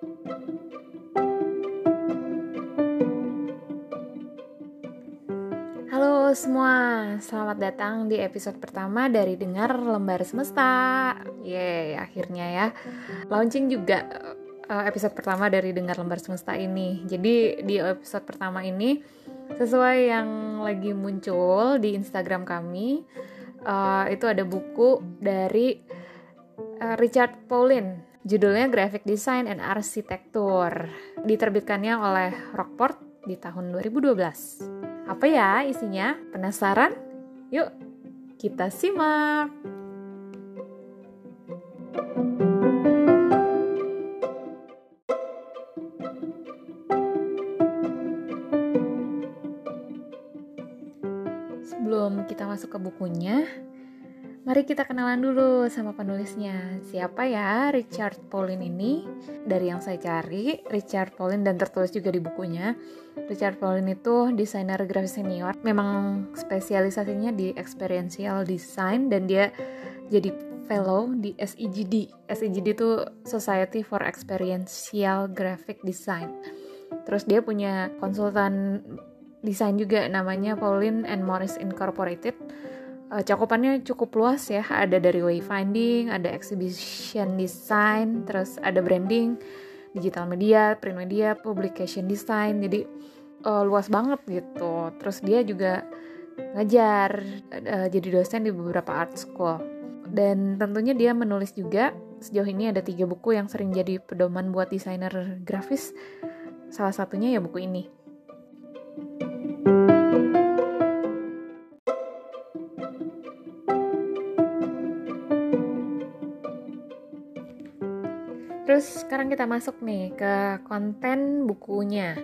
Halo semua, selamat datang di episode pertama dari Dengar Lembar Semesta. Yeay, akhirnya ya. Launching juga eh, episode pertama dari Dengar Lembar Semesta ini. Jadi di episode pertama ini sesuai yang lagi muncul di Instagram kami, uh, itu ada buku dari uh, Richard Paulin. Judulnya Graphic Design and Architecture. Diterbitkannya oleh Rockport di tahun 2012. Apa ya isinya? Penasaran? Yuk, kita simak. Sebelum kita masuk ke bukunya, Mari kita kenalan dulu sama penulisnya. Siapa ya Richard Paulin ini? Dari yang saya cari, Richard Paulin dan tertulis juga di bukunya. Richard Paulin itu desainer grafis senior. Memang spesialisasinya di experiential design dan dia jadi fellow di SEGD. SEGD itu Society for Experiential Graphic Design. Terus dia punya konsultan desain juga namanya Paulin and Morris Incorporated uh, cakupannya cukup luas ya. Ada dari wayfinding ada exhibition design terus ada branding digital media print media publication design. Jadi uh, luas banget gitu. Terus dia juga ngajar uh, jadi dosen di beberapa art school. Dan tentunya dia menulis juga. Sejauh ini ada tiga buku yang sering jadi pedoman buat desainer grafis. Salah satunya ya buku ini Terus sekarang kita masuk nih ke konten bukunya.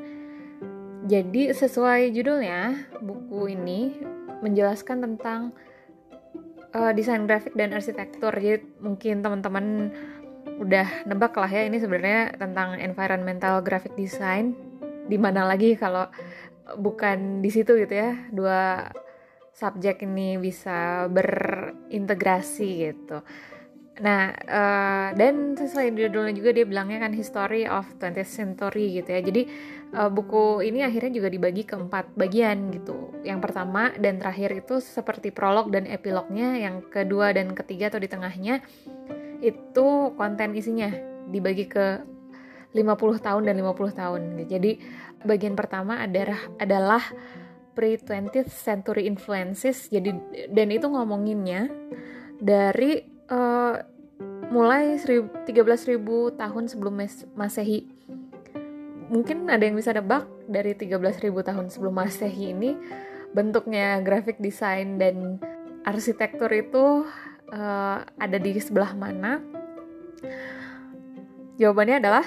Jadi sesuai judulnya, buku ini menjelaskan tentang uh, desain grafik dan arsitektur. Jadi mungkin teman-teman udah nebak lah ya ini sebenarnya tentang environmental graphic design. Di mana lagi kalau bukan di situ gitu ya. Dua subjek ini bisa berintegrasi gitu. Nah, uh, dan sesuai judulnya juga dia bilangnya kan History of 20th Century gitu ya. Jadi uh, buku ini akhirnya juga dibagi ke empat bagian gitu. Yang pertama dan terakhir itu seperti prolog dan epilognya. Yang kedua dan ketiga atau di tengahnya itu konten isinya dibagi ke 50 tahun dan 50 tahun. Gitu. Jadi bagian pertama adalah adalah pre-20th century influences. Jadi dan itu ngomonginnya dari uh, mulai 13.000 tahun sebelum Masehi. Mungkin ada yang bisa nebak dari 13.000 tahun sebelum Masehi ini bentuknya graphic design dan arsitektur itu uh, ada di sebelah mana? Jawabannya adalah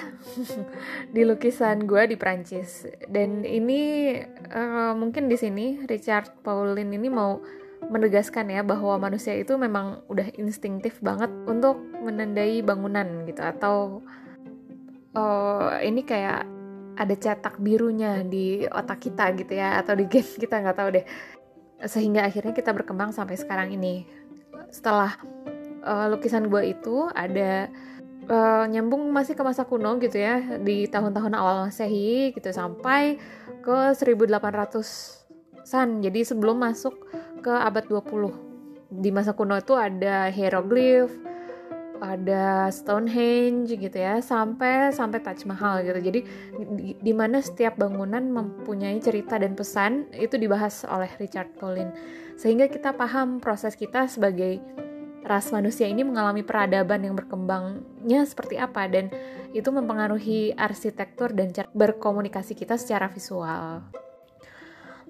di lukisan gue di Prancis. Dan ini uh, mungkin di sini Richard Paulin ini mau menegaskan ya bahwa manusia itu memang udah instingtif banget untuk menandai bangunan gitu. Atau uh, ini kayak ada cetak birunya di otak kita gitu ya atau di gen kita nggak tahu deh. Sehingga akhirnya kita berkembang sampai sekarang ini. Setelah uh, lukisan gue itu ada uh, nyambung masih ke masa kuno gitu ya di tahun-tahun awal masehi gitu sampai ke 1800 San. Jadi sebelum masuk ke abad 20. Di masa kuno itu ada hieroglif, ada Stonehenge gitu ya, sampai sampai Taj Mahal gitu. Jadi di, di mana setiap bangunan mempunyai cerita dan pesan itu dibahas oleh Richard Paulin. Sehingga kita paham proses kita sebagai ras manusia ini mengalami peradaban yang berkembangnya seperti apa dan itu mempengaruhi arsitektur dan berkomunikasi kita secara visual.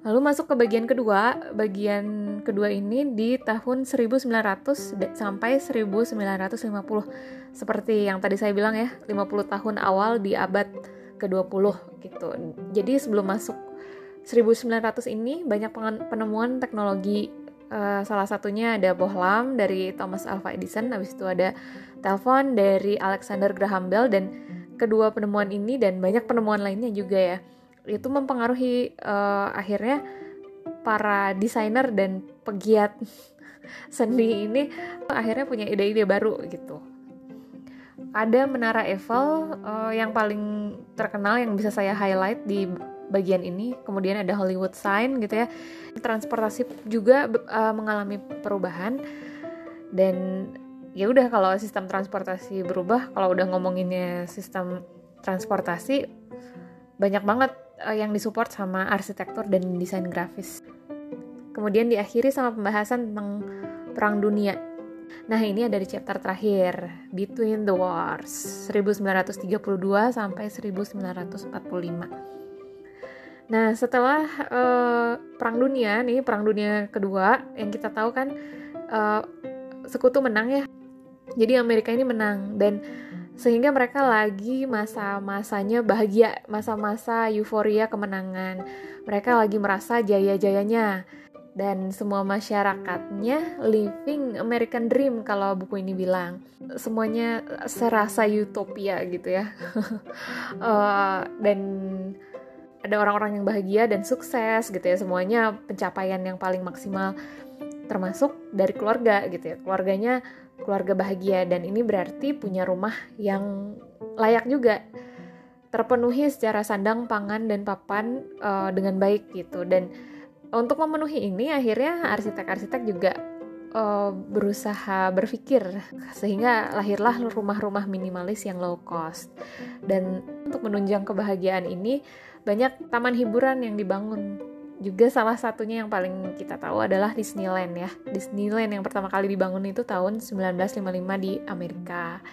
Lalu masuk ke bagian kedua. Bagian kedua ini di tahun 1900 sampai 1950. Seperti yang tadi saya bilang ya, 50 tahun awal di abad ke-20 gitu. Jadi sebelum masuk 1900 ini banyak penemuan teknologi uh, salah satunya ada bohlam dari Thomas Alva Edison, habis itu ada telepon dari Alexander Graham Bell dan kedua penemuan ini dan banyak penemuan lainnya juga ya itu mempengaruhi uh, akhirnya para desainer dan pegiat seni ini akhirnya punya ide-ide baru gitu. ada menara Eiffel uh, yang paling terkenal yang bisa saya highlight di bagian ini. Kemudian ada Hollywood Sign gitu ya. Transportasi juga uh, mengalami perubahan dan ya udah kalau sistem transportasi berubah, kalau udah ngomonginnya sistem transportasi banyak banget uh, yang disupport sama arsitektur dan desain grafis. Kemudian diakhiri sama pembahasan tentang perang dunia Nah, ini ada di chapter terakhir, Between the Wars, 1932 sampai 1945. Nah, setelah uh, Perang Dunia nih, Perang Dunia kedua, yang kita tahu kan uh, sekutu menang ya. Jadi Amerika ini menang dan sehingga mereka lagi masa-masanya bahagia, masa-masa euforia kemenangan. Mereka lagi merasa jaya-jayanya. Dan semua masyarakatnya living American Dream kalau buku ini bilang. Semuanya serasa utopia gitu ya. Uh, dan ada orang-orang yang bahagia dan sukses gitu ya. Semuanya pencapaian yang paling maksimal termasuk dari keluarga gitu ya. Keluarganya keluarga bahagia dan ini berarti punya rumah yang layak juga terpenuhi secara sandang pangan dan papan uh, dengan baik gitu. Dan untuk memenuhi ini akhirnya arsitek-arsitek juga uh, berusaha berpikir sehingga lahirlah rumah-rumah minimalis yang low cost. Dan untuk menunjang kebahagiaan ini banyak taman hiburan yang dibangun juga salah satunya yang paling kita tahu adalah Disneyland ya Disneyland yang pertama kali dibangun itu tahun 1955 di Amerika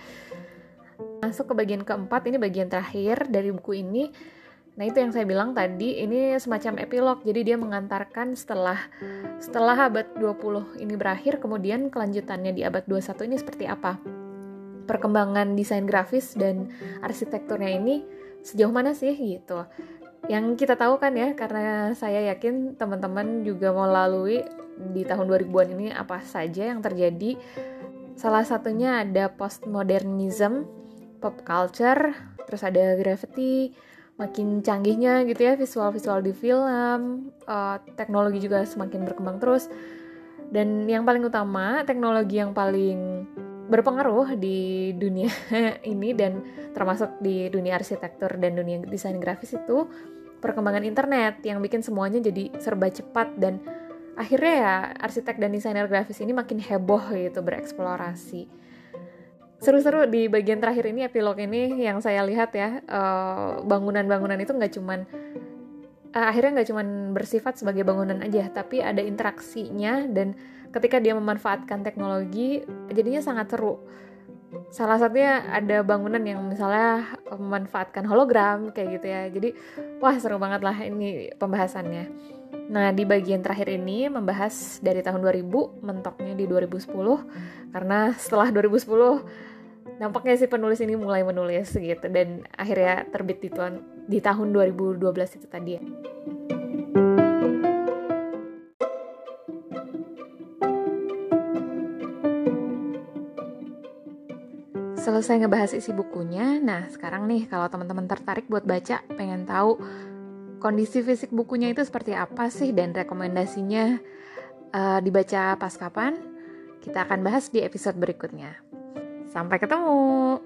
masuk ke bagian keempat ini bagian terakhir dari buku ini Nah, itu yang saya bilang tadi, ini semacam epilog. Jadi dia mengantarkan setelah setelah abad 20 ini berakhir, kemudian kelanjutannya di abad 21 ini seperti apa? Perkembangan desain grafis dan arsitekturnya ini sejauh mana sih gitu. Yang kita tahu kan ya, karena saya yakin teman-teman juga mau lalui di tahun 2000-an ini apa saja yang terjadi. Salah satunya ada postmodernism, pop culture, terus ada graffiti, makin canggihnya gitu ya visual-visual di film, uh, teknologi juga semakin berkembang terus. Dan yang paling utama, teknologi yang paling berpengaruh di dunia ini dan termasuk di dunia arsitektur dan dunia desain grafis itu perkembangan internet yang bikin semuanya jadi serba cepat dan akhirnya ya arsitek dan desainer grafis ini makin heboh gitu bereksplorasi. Seru-seru di bagian terakhir ini epilog ini yang saya lihat ya eh, bangunan-bangunan itu nggak cuman uh, akhirnya nggak cuman bersifat sebagai bangunan aja tapi ada interaksinya dan ketika dia memanfaatkan teknologi jadinya sangat seru. Salah satunya ada bangunan yang misalnya memanfaatkan hologram kayak gitu ya. Jadi wah seru banget lah ini pembahasannya. Nah di bagian terakhir ini membahas dari tahun 2000 mentoknya di 2010 karena setelah 2010 nampaknya si penulis ini mulai menulis gitu dan akhirnya terbit di tahun di tahun 2012 itu tadi ya. Selesai ngebahas isi bukunya, nah sekarang nih kalau teman-teman tertarik buat baca, pengen tahu kondisi fisik bukunya itu seperti apa sih dan rekomendasinya uh, dibaca pas kapan, kita akan bahas di episode berikutnya. Sampai ketemu.